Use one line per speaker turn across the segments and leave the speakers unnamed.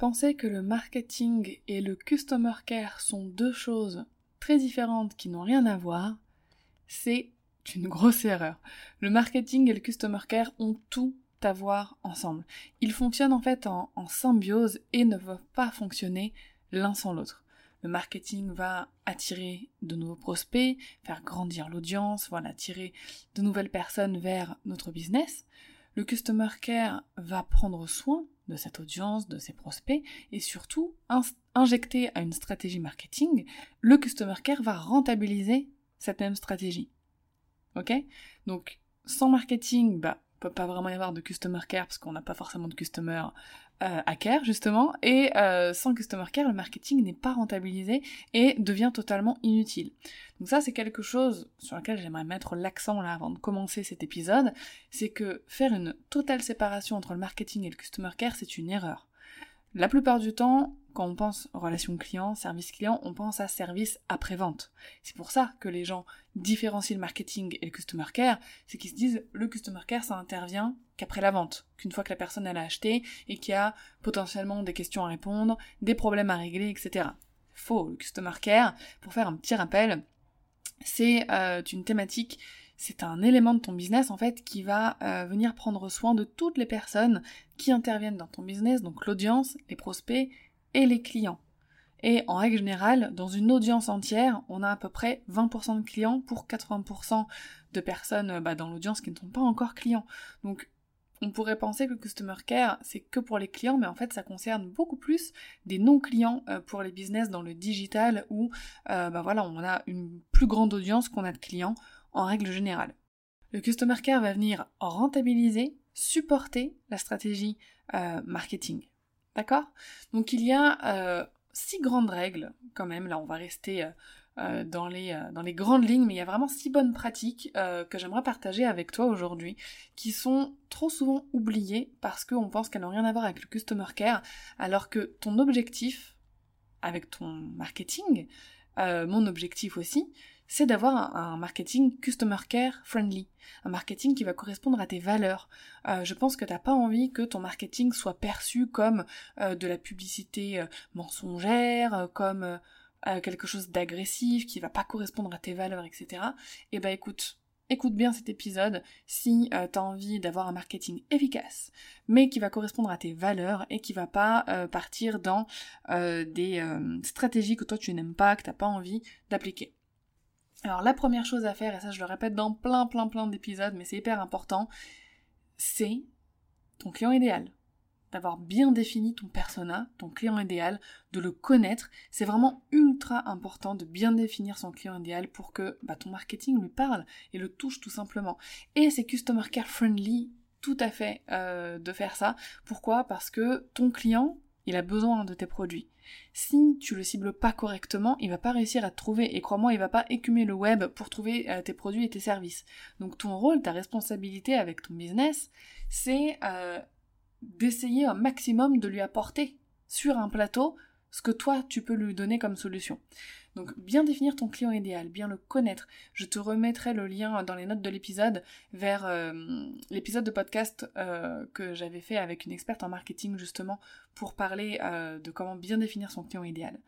Penser que le marketing et le customer care sont deux choses très différentes qui n'ont rien à voir, c'est une grosse erreur. Le marketing et le customer care ont tout à voir ensemble. Ils fonctionnent en fait en, symbiose et ne peuvent pas fonctionner l'un sans l'autre. Le marketing va attirer de nouveaux prospects, faire grandir l'audience, voilà, attirer de nouvelles personnes vers notre business. Le customer care va prendre soin de cette audience, de ses prospects, et surtout injecter à une stratégie marketing, le customer care va rentabiliser cette même stratégie. Ok? Donc, sans marketing, bah, peut pas vraiment y avoir de customer care parce qu'on n'a pas forcément de customer euh, à care justement et euh, sans customer care le marketing n'est pas rentabilisé et devient totalement inutile. Donc ça c'est quelque chose sur lequel j'aimerais mettre l'accent là avant de commencer cet épisode, c'est que faire une totale séparation entre le marketing et le customer care c'est une erreur. La plupart du temps, quand on pense relation client, service client, on pense à service après-vente. C'est pour ça que les gens différencient le marketing et le customer care, c'est qu'ils se disent le customer care ça intervient qu'après la vente, qu'une fois que la personne elle a acheté et qu'il y a potentiellement des questions à répondre, des problèmes à régler, etc. Faux, le customer care, pour faire un petit rappel, c'est euh, une thématique c'est un élément de ton business en fait qui va euh, venir prendre soin de toutes les personnes qui interviennent dans ton business, donc l'audience, les prospects et les clients. Et en règle générale, dans une audience entière, on a à peu près 20% de clients pour 80% de personnes bah, dans l'audience qui ne sont pas encore clients. Donc on pourrait penser que le customer care c'est que pour les clients, mais en fait ça concerne beaucoup plus des non-clients euh, pour les business dans le digital où euh, bah voilà on a une plus grande audience qu'on a de clients en règle générale. Le Customer Care va venir rentabiliser, supporter la stratégie euh, marketing. D'accord? Donc il y a euh, six grandes règles quand même, là on va rester euh, dans, les, dans les grandes lignes, mais il y a vraiment six bonnes pratiques que j'aimerais partager avec toi aujourd'hui, qui sont trop souvent oubliées parce qu'on pense qu'elles n'ont rien à voir avec le Customer Care, alors que ton objectif avec ton marketing, mon objectif aussi, c'est d'avoir un, marketing customer care friendly, un marketing qui va correspondre à tes valeurs. Euh, je pense que t'as pas envie que ton marketing soit perçu comme euh, de la publicité euh, mensongère, comme quelque chose d'agressif qui va pas correspondre à tes valeurs, etc. Et eh ben écoute, écoute bien cet épisode si tu as envie d'avoir un marketing efficace, mais qui va correspondre à tes valeurs et qui va pas partir dans des stratégies que toi tu n'aimes pas, que t'as pas envie d'appliquer. Alors la première chose à faire, et ça je le répète dans plein plein plein d'épisodes, mais c'est hyper important, c'est ton client idéal. D'avoir bien défini ton persona, ton client idéal, de le connaître. C'est vraiment ultra important de bien définir son client idéal pour que bah, ton marketing lui parle et le touche tout simplement. Et c'est customer care friendly tout à fait euh, de faire ça. Pourquoi? Parce que ton client, il a besoin de tes produits. Si tu le cibles pas correctement, il va pas réussir à te trouver et crois-moi, il va pas écumer le web pour trouver euh, tes produits et tes services. Donc ton rôle, ta responsabilité avec ton business, c'est euh, d'essayer un maximum de lui apporter sur un plateau ce que toi tu peux lui donner comme solution. Donc bien définir ton client idéal, bien le connaître. Je te remettrai le lien dans les notes de l'épisode vers euh, l'épisode de podcast euh, que j'avais fait avec une experte en marketing justement pour parler euh, de comment bien définir son client idéal.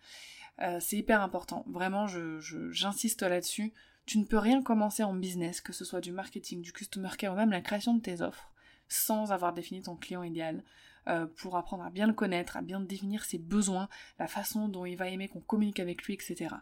c'est hyper important, vraiment j'insiste là-dessus. Tu ne peux rien commencer en business, que ce soit du marketing, du customer care ou même la création de tes offres, sans avoir défini ton client idéal. Euh, pour apprendre à bien le connaître, à bien définir ses besoins, la façon dont il va aimer qu'on communique avec lui, etc.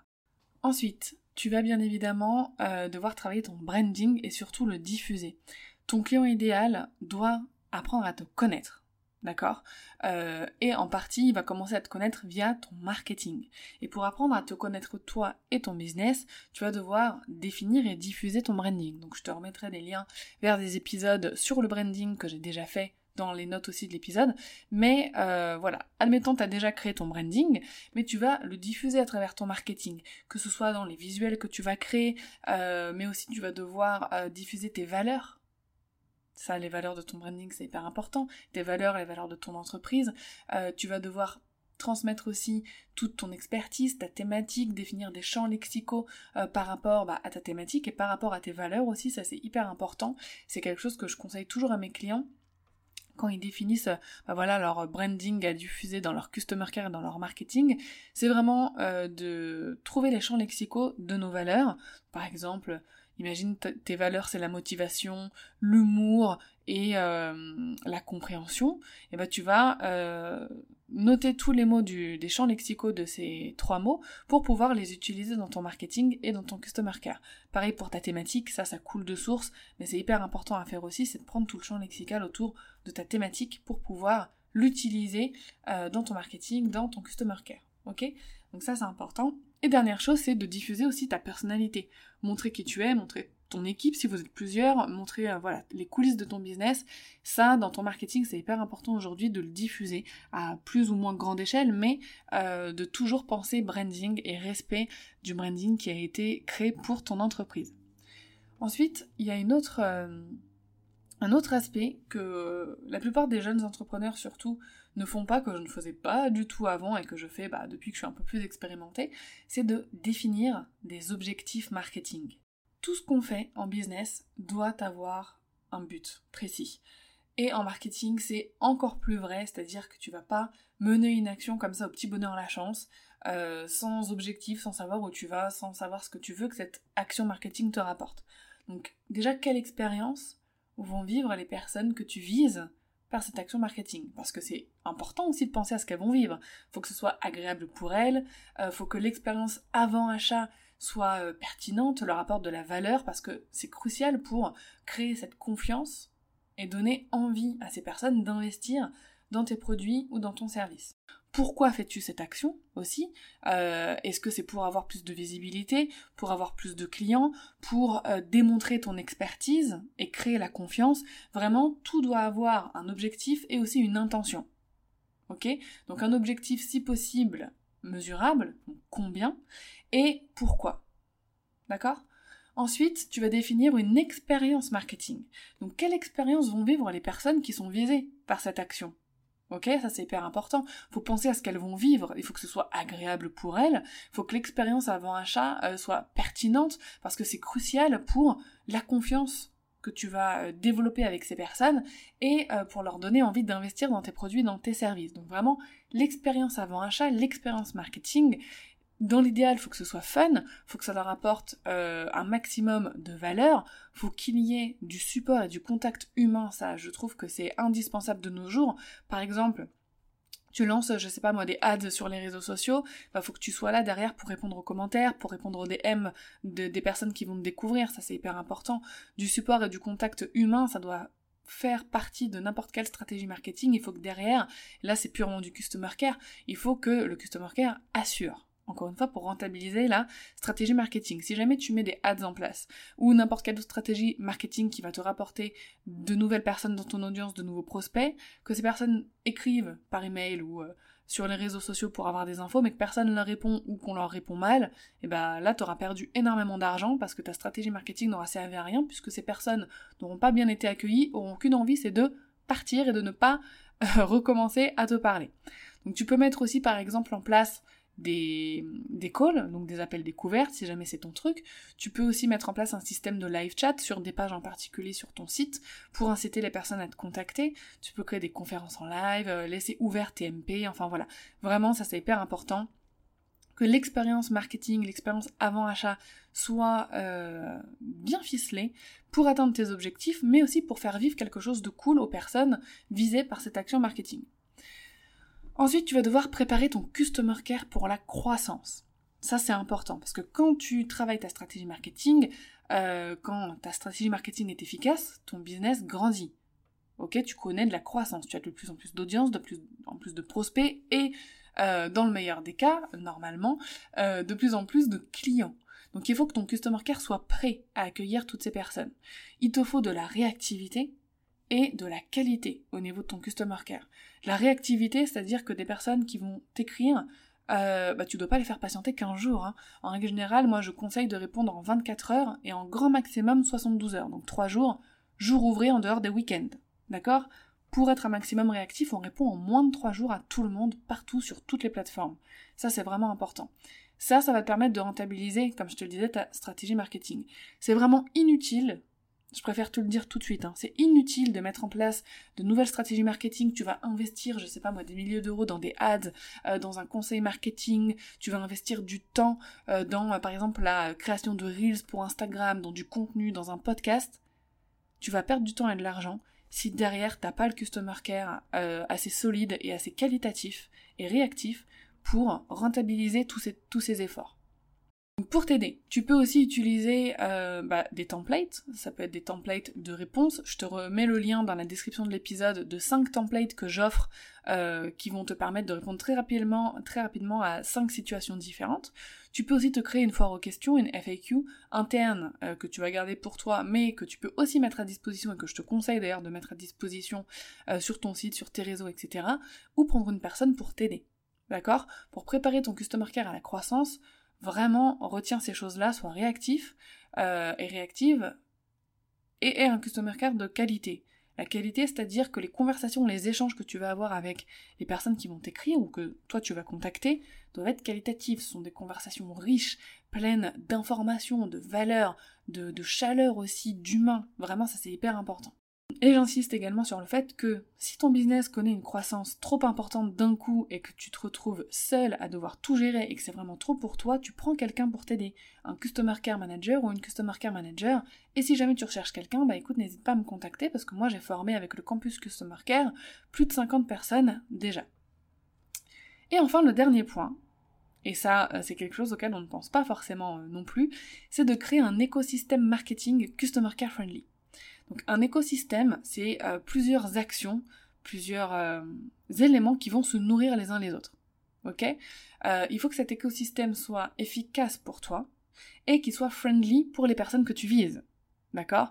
Ensuite, tu vas bien évidemment euh, devoir travailler ton branding et surtout le diffuser. Ton client idéal doit apprendre à te connaître. D'accord? Euh, Et en partie, il va commencer à te connaître via ton marketing. Et pour apprendre à te connaître toi et ton business, tu vas devoir définir et diffuser ton branding. Donc je te remettrai des liens vers des épisodes sur le branding que j'ai déjà fait dans les notes aussi de l'épisode. Mais euh, voilà, admettons tu as déjà créé ton branding, mais tu vas le diffuser à travers ton marketing, que ce soit dans les visuels que tu vas créer, euh, mais aussi tu vas devoir diffuser tes valeurs ça, les valeurs de ton branding, c'est hyper important. Tes valeurs, les valeurs de ton entreprise. Euh, tu vas devoir transmettre aussi toute ton expertise, ta thématique, définir des champs lexicaux euh, par rapport bah, à ta thématique et par rapport à tes valeurs aussi, ça c'est hyper important. C'est quelque chose que je conseille toujours à mes clients quand ils définissent bah, voilà leur branding à diffuser dans leur customer care et dans leur marketing, c'est vraiment euh, de trouver les champs lexicaux de nos valeurs. Par exemple, Imagine tes valeurs, c'est la motivation, l'humour et euh, la compréhension. Et ben tu vas euh, noter tous les mots des champs lexicaux de ces trois mots pour pouvoir les utiliser dans ton marketing et dans ton customer care. Pareil pour ta thématique, ça, ça coule de source, mais c'est hyper important à faire aussi, c'est de prendre tout le champ lexical autour de ta thématique pour pouvoir l'utiliser euh, dans ton marketing, dans ton customer care. Ok? Donc ça, c'est important. Et dernière chose, c'est de diffuser aussi ta personnalité. Montrer qui tu es, montrer ton équipe si vous êtes plusieurs, montrer euh, voilà les coulisses de ton business. Ça, dans ton marketing, c'est hyper important aujourd'hui de le diffuser à plus ou moins grande échelle, mais euh, de toujours penser branding et respect du branding qui a été créé pour ton entreprise. Ensuite, il y a euh, un autre aspect que la plupart des jeunes entrepreneurs surtout ne font pas, que je ne faisais pas du tout avant et que je fais bah, depuis que je suis un peu plus expérimentée, c'est de définir des objectifs marketing. Tout ce qu'on fait en business doit avoir un but précis. Et en marketing, c'est encore plus vrai, c'est-à-dire que tu vas pas mener une action comme ça au petit bonheur la chance, euh, sans objectif, sans savoir où tu vas, sans savoir ce que tu veux que cette action marketing te rapporte. Donc déjà, quelle expérience vont vivre les personnes que tu vises par cette action marketing. Parce que c'est important aussi de penser à ce qu'elles vont vivre. Faut que ce soit agréable pour elles, euh, faut que l'expérience avant achat soit euh, pertinente, leur apporte de la valeur, parce que c'est crucial pour créer cette confiance et donner envie à ces personnes d'investir dans tes produits ou dans ton service. Pourquoi fais-tu cette action aussi? Euh, Est-ce que c'est pour avoir plus de visibilité, pour avoir plus de clients, pour euh, démontrer ton expertise et créer la confiance? Vraiment, tout doit avoir un objectif et aussi une intention. Ok? Donc un objectif si possible mesurable, combien, et pourquoi. D'accord? Ensuite, tu vas définir une expérience marketing. Donc quelle expérience vont vivre les personnes qui sont visées par cette action? Ok, ça c'est hyper important. Faut penser à ce qu'elles vont vivre. Il faut que ce soit agréable pour elles. Il faut que l'expérience avant achat euh, soit pertinente parce que c'est crucial pour la confiance que tu vas euh, développer avec ces personnes et euh, pour leur donner envie d'investir dans tes produits, dans tes services. Donc vraiment, l'expérience avant achat, l'expérience marketing, dans l'idéal, faut que ce soit fun, faut que ça leur apporte euh, un maximum de valeur, faut qu'il y ait du support et du contact humain, ça je trouve que c'est indispensable de nos jours. Par exemple, tu lances, je sais pas moi, des ads sur les réseaux sociaux, bah faut que tu sois là derrière pour répondre aux commentaires, pour répondre aux DM des personnes qui vont te découvrir, ça c'est hyper important. Du support et du contact humain, ça doit faire partie de n'importe quelle stratégie marketing, il faut que derrière, là c'est purement du customer care, il faut que le customer care assure encore une fois, pour rentabiliser la stratégie marketing. Si jamais tu mets des ads en place, ou n'importe quelle autre stratégie marketing qui va te rapporter de nouvelles personnes dans ton audience, de nouveaux prospects, que ces personnes écrivent par email ou euh, sur les réseaux sociaux pour avoir des infos, mais que personne ne leur répond ou qu'on leur répond mal, et ben là, tu auras perdu énormément d'argent parce que ta stratégie marketing n'aura servi à rien, puisque ces personnes n'auront pas bien été accueillies, auront qu'une envie, c'est de partir et de ne pas euh, recommencer à te parler. Donc tu peux mettre aussi par exemple en place des, calls, donc des appels découvertes, si jamais c'est ton truc. Tu peux aussi mettre en place un système de live chat sur des pages en particulier sur ton site pour inciter les personnes à te contacter. Tu peux créer des conférences en live, euh, laisser ouvert tes MP, enfin voilà. Vraiment, ça c'est hyper important que l'expérience marketing, l'expérience avant achat soit euh, bien ficelée pour atteindre tes objectifs, mais aussi pour faire vivre quelque chose de cool aux personnes visées par cette action marketing. Ensuite, tu vas devoir préparer ton customer care pour la croissance. Ça, c'est important parce que quand tu travailles ta stratégie marketing, euh, quand ta stratégie marketing est efficace, ton business grandit. Ok, tu connais de la croissance, tu as de plus en plus d'audience, de plus en plus de prospects et euh, dans le meilleur des cas, normalement, euh, de plus en plus de clients. Donc il faut que ton customer care soit prêt à accueillir toutes ces personnes. Il te faut de la réactivité et de la qualité au niveau de ton customer care. La réactivité, c'est-à-dire que des personnes qui vont t'écrire, euh, bah, tu dois pas les faire patienter 15 jours. Hein. En règle générale, moi je conseille de répondre en 24 heures et en grand maximum 72 heures. Donc 3 jours, jour ouvré en dehors des week-ends. D'accord? Pour être un maximum réactif, on répond en moins de 3 jours à tout le monde, partout, sur toutes les plateformes. Ça, c'est vraiment important. Ça, ça va te permettre de rentabiliser, comme je te le disais, ta stratégie marketing. C'est vraiment inutile je préfère te le dire tout de suite, hein. c'est inutile de mettre en place de nouvelles stratégies marketing, tu vas investir, je sais pas moi, des milliers d'euros dans des ads, euh, dans un conseil marketing, tu vas investir du temps euh, dans, euh, par exemple, la création de Reels pour Instagram, dans du contenu, dans un podcast, tu vas perdre du temps et de l'argent si derrière t'as pas le customer care assez solide et assez qualitatif et réactif pour rentabiliser tous ces efforts. Pour t'aider, tu peux aussi utiliser euh, bah, des templates, ça peut être des templates de réponses. Je te remets le lien dans la description de l'épisode de 5 templates que j'offre euh, qui vont te permettre de répondre très rapidement, à 5 situations différentes. Tu peux aussi te créer une foire aux questions, une FAQ interne euh, que tu vas garder pour toi, mais que tu peux aussi mettre à disposition et que je te conseille d'ailleurs de mettre à disposition sur ton site, sur tes réseaux, etc. Ou prendre une personne pour t'aider. D'accord? Pour préparer ton customer care à la croissance, vraiment retiens ces choses-là, sois réactif euh, et réactive et aie un customer care de qualité. La qualité, c'est-à-dire que les conversations, les échanges que tu vas avoir avec les personnes qui vont t'écrire ou que toi tu vas contacter doivent être qualitatifs. Ce sont des conversations riches, pleines d'informations, de valeurs, de, de chaleur aussi, d'humain. Vraiment, ça c'est hyper important. Et j'insiste également sur le fait que si ton business connaît une croissance trop importante d'un coup et que tu te retrouves seul à devoir tout gérer et que c'est vraiment trop pour toi, tu prends quelqu'un pour t'aider, un Customer Care Manager ou une Customer Care Manager. Et si jamais tu recherches quelqu'un, bah écoute, n'hésite pas à me contacter parce que moi j'ai formé avec le campus Customer Care plus de 50 personnes déjà. Et enfin, le dernier point, et ça euh, c'est quelque chose auquel on ne pense pas forcément euh, non plus, c'est de créer un écosystème marketing Customer Care Friendly. Donc un écosystème, c'est euh, plusieurs actions, plusieurs euh, éléments qui vont se nourrir les uns les autres. Ok? Euh, Il faut que cet écosystème soit efficace pour toi et qu'il soit friendly pour les personnes que tu vises. D'accord?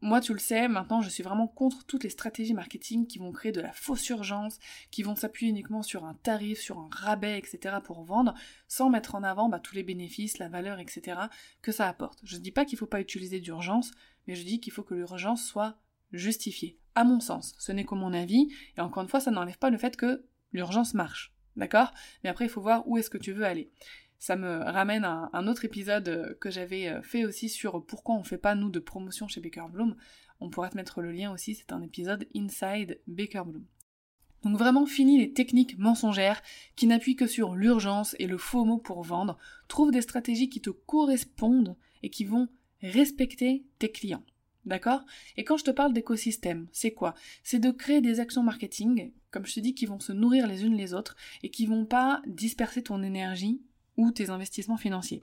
Moi, tu le sais, maintenant, je suis vraiment contre toutes les stratégies marketing qui vont créer de la fausse urgence, qui vont s'appuyer uniquement sur un tarif, sur un rabais, etc. pour vendre, sans mettre en avant bah, tous les bénéfices, la valeur, etc. que ça apporte. Je ne dis pas qu'il ne faut pas utiliser d'urgence, mais je dis qu'il faut que l'urgence soit justifiée. À mon sens, ce n'est que mon avis, et encore une fois, ça n'enlève pas le fait que l'urgence marche. D'accord? Mais après, il faut voir où est-ce que tu veux aller. Ça me ramène à un autre épisode que j'avais euh, fait aussi sur pourquoi on fait pas nous de promotion chez Baker Bloom. On pourra te mettre le lien aussi, c'est un épisode Inside Baker Bloom. Donc vraiment fini les techniques mensongères qui n'appuient que sur l'urgence et le faux mot pour vendre. Trouve des stratégies qui te correspondent et qui vont respecter tes clients. D'accord? Et quand je te parle d'écosystème, c'est quoi? C'est de créer des actions marketing, comme je te dis, qui vont se nourrir les unes les autres et qui vont pas disperser ton énergie ou tes investissements financiers.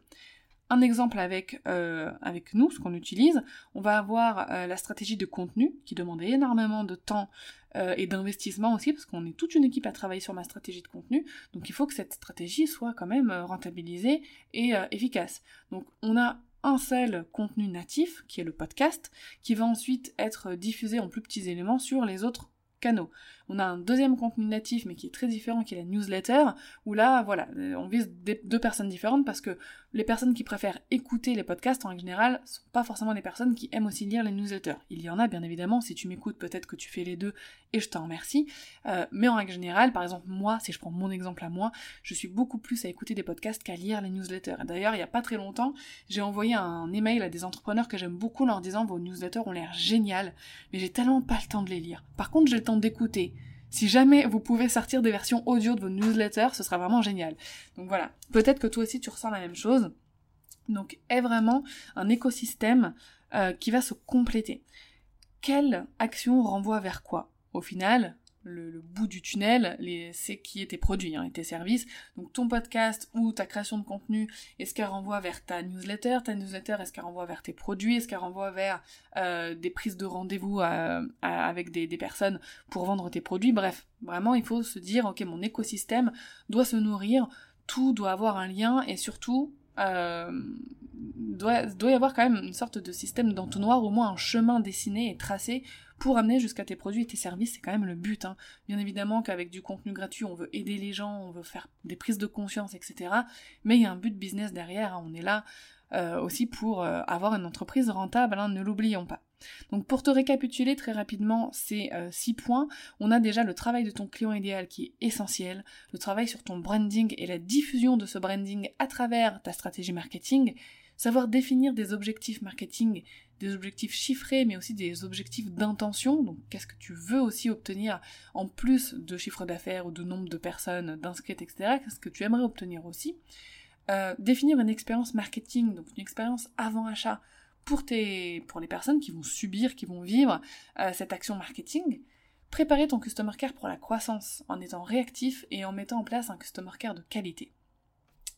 Un exemple avec, euh, nous, ce qu'on utilise, on va avoir euh, la stratégie de contenu qui demande énormément de temps euh, et d'investissement aussi, parce qu'on est toute une équipe à travailler sur ma stratégie de contenu, donc il faut que cette stratégie soit quand même rentabilisée et efficace. Donc on a un seul contenu natif, qui est le podcast, qui va ensuite être diffusé en plus petits éléments sur les autres canaux. On a un deuxième contenu natif, mais qui est très différent, qui est la newsletter, où là, voilà, on vise deux personnes différentes parce que les personnes qui préfèrent écouter les podcasts, en général, sont pas forcément des personnes qui aiment aussi lire les newsletters. Il y en a, bien évidemment, si tu m'écoutes, peut-être que tu fais les deux, et je t'en remercie. Euh, mais en règle générale, par exemple, moi, si je prends mon exemple à moi, je suis beaucoup plus à écouter des podcasts qu'à lire les newsletters. D'ailleurs, il y a pas très longtemps, j'ai envoyé un email à des entrepreneurs que j'aime beaucoup, leur disant vos newsletters ont l'air génial, mais j'ai tellement pas le temps de les lire. Par contre, j'ai le temps d'écouter. Si jamais vous pouvez sortir des versions audio de vos newsletters, ce sera vraiment génial. Donc voilà, peut-être que toi aussi tu ressens la même chose. Donc est vraiment un écosystème euh, qui va se compléter. Quelle action renvoie vers quoi? Au final, le, bout du tunnel, c'est qui est tes produits hein, et tes services. Donc ton podcast ou ta création de contenu, est-ce qu'elle renvoie vers ta newsletter? Ta newsletter, est-ce qu'elle renvoie vers tes produits? Est-ce qu'elle renvoie vers euh, des prises de rendez-vous avec des, personnes pour vendre tes produits? Bref, vraiment, il faut se dire, ok, mon écosystème doit se nourrir, tout doit avoir un lien et surtout... Euh, doit, doit y avoir quand même une sorte de système d'entonnoir, au moins un chemin dessiné et tracé pour amener jusqu'à tes produits et tes services, c'est quand même le but. Hein. Bien évidemment qu'avec du contenu gratuit, on veut aider les gens, on veut faire des prises de conscience, etc. Mais il y a un but business derrière, hein. on est là euh, aussi pour euh, avoir une entreprise rentable, hein, ne l'oublions pas. Donc pour te récapituler très rapidement ces euh, six points, on a déjà le travail de ton client idéal qui est essentiel, le travail sur ton branding et la diffusion de ce branding à travers ta stratégie marketing, savoir définir des objectifs marketing des objectifs chiffrés, mais aussi des objectifs d'intention. Donc, qu'est-ce que tu veux aussi obtenir en plus de chiffre d'affaires ou de nombre de personnes d'inscrites, etc. Qu'est-ce que tu aimerais obtenir aussi? Euh, Définir une expérience marketing, donc une expérience avant achat pour les personnes qui vont subir, qui vont vivre euh, cette action marketing. Préparer ton customer care pour la croissance en étant réactif et en mettant en place un customer care de qualité.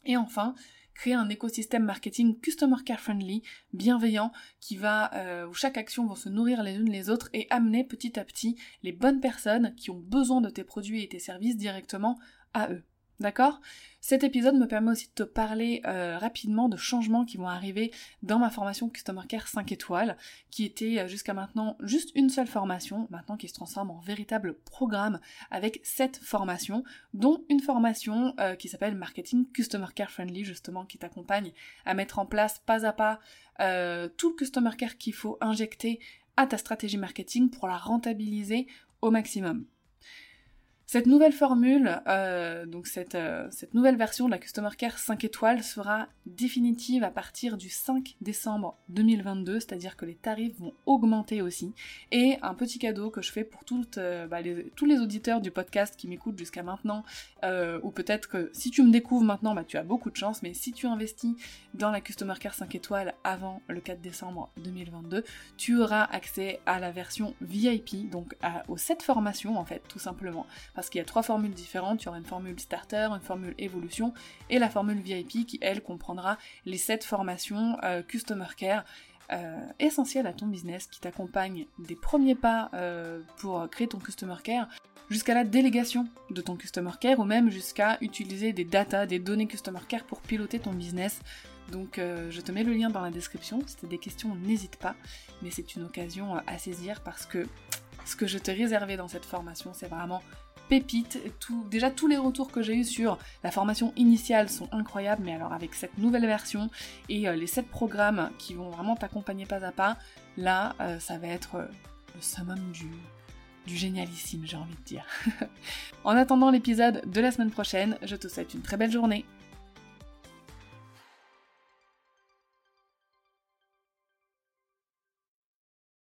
Et enfin, créer un écosystème marketing customer care friendly, bienveillant, qui va euh, où chaque action va se nourrir les unes les autres et amener petit à petit les bonnes personnes qui ont besoin de tes produits et tes services directement à eux. D'accord? Cet épisode me permet aussi de te parler euh, rapidement de changements qui vont arriver dans ma formation Customer Care 5 étoiles, qui était euh, jusqu'à maintenant juste une seule formation, maintenant qui se transforme en véritable programme avec sept formations, dont une formation euh, qui s'appelle Marketing Customer Care Friendly, justement, qui t'accompagne à mettre en place pas à pas tout le Customer Care qu'il faut injecter à ta stratégie marketing pour la rentabiliser au maximum. Cette nouvelle formule, euh, donc cette, euh, cette, nouvelle version de la Customer Care 5 étoiles sera définitive à partir du 5 décembre 2022, c'est-à-dire que les tarifs vont augmenter aussi. Et un petit cadeau que je fais pour euh, bah, les, tous les auditeurs du podcast qui m'écoutent jusqu'à maintenant, ou peut-être que si tu me découvres maintenant, bah, tu as beaucoup de chance, mais si tu investis dans la Customer Care 5 étoiles avant le 4 décembre 2022, tu auras accès à la version VIP, donc aux 7 formations en fait, tout simplement qu'il y a trois formules différentes. Il y aura une formule starter, une formule évolution et la formule VIP qui, elle, comprendra les sept formations euh, Customer Care euh, essentielles à ton business qui t'accompagnent des premiers pas euh, pour créer ton Customer Care jusqu'à la délégation de ton Customer Care ou même jusqu'à utiliser des data, des données Customer Care pour piloter ton business. Donc je te mets le lien dans la description, si tu as des questions n'hésite pas, mais c'est une occasion à saisir parce que ce que je t'ai réservé dans cette formation c'est vraiment pépite. Déjà, tous les retours que j'ai eu sur la formation initiale sont incroyables, mais alors avec cette nouvelle version et euh, les 7 programmes qui vont vraiment t'accompagner pas à pas, là, euh, ça va être euh, le summum du génialissime, j'ai envie de dire. en attendant l'épisode de la semaine prochaine, je te souhaite une très belle journée.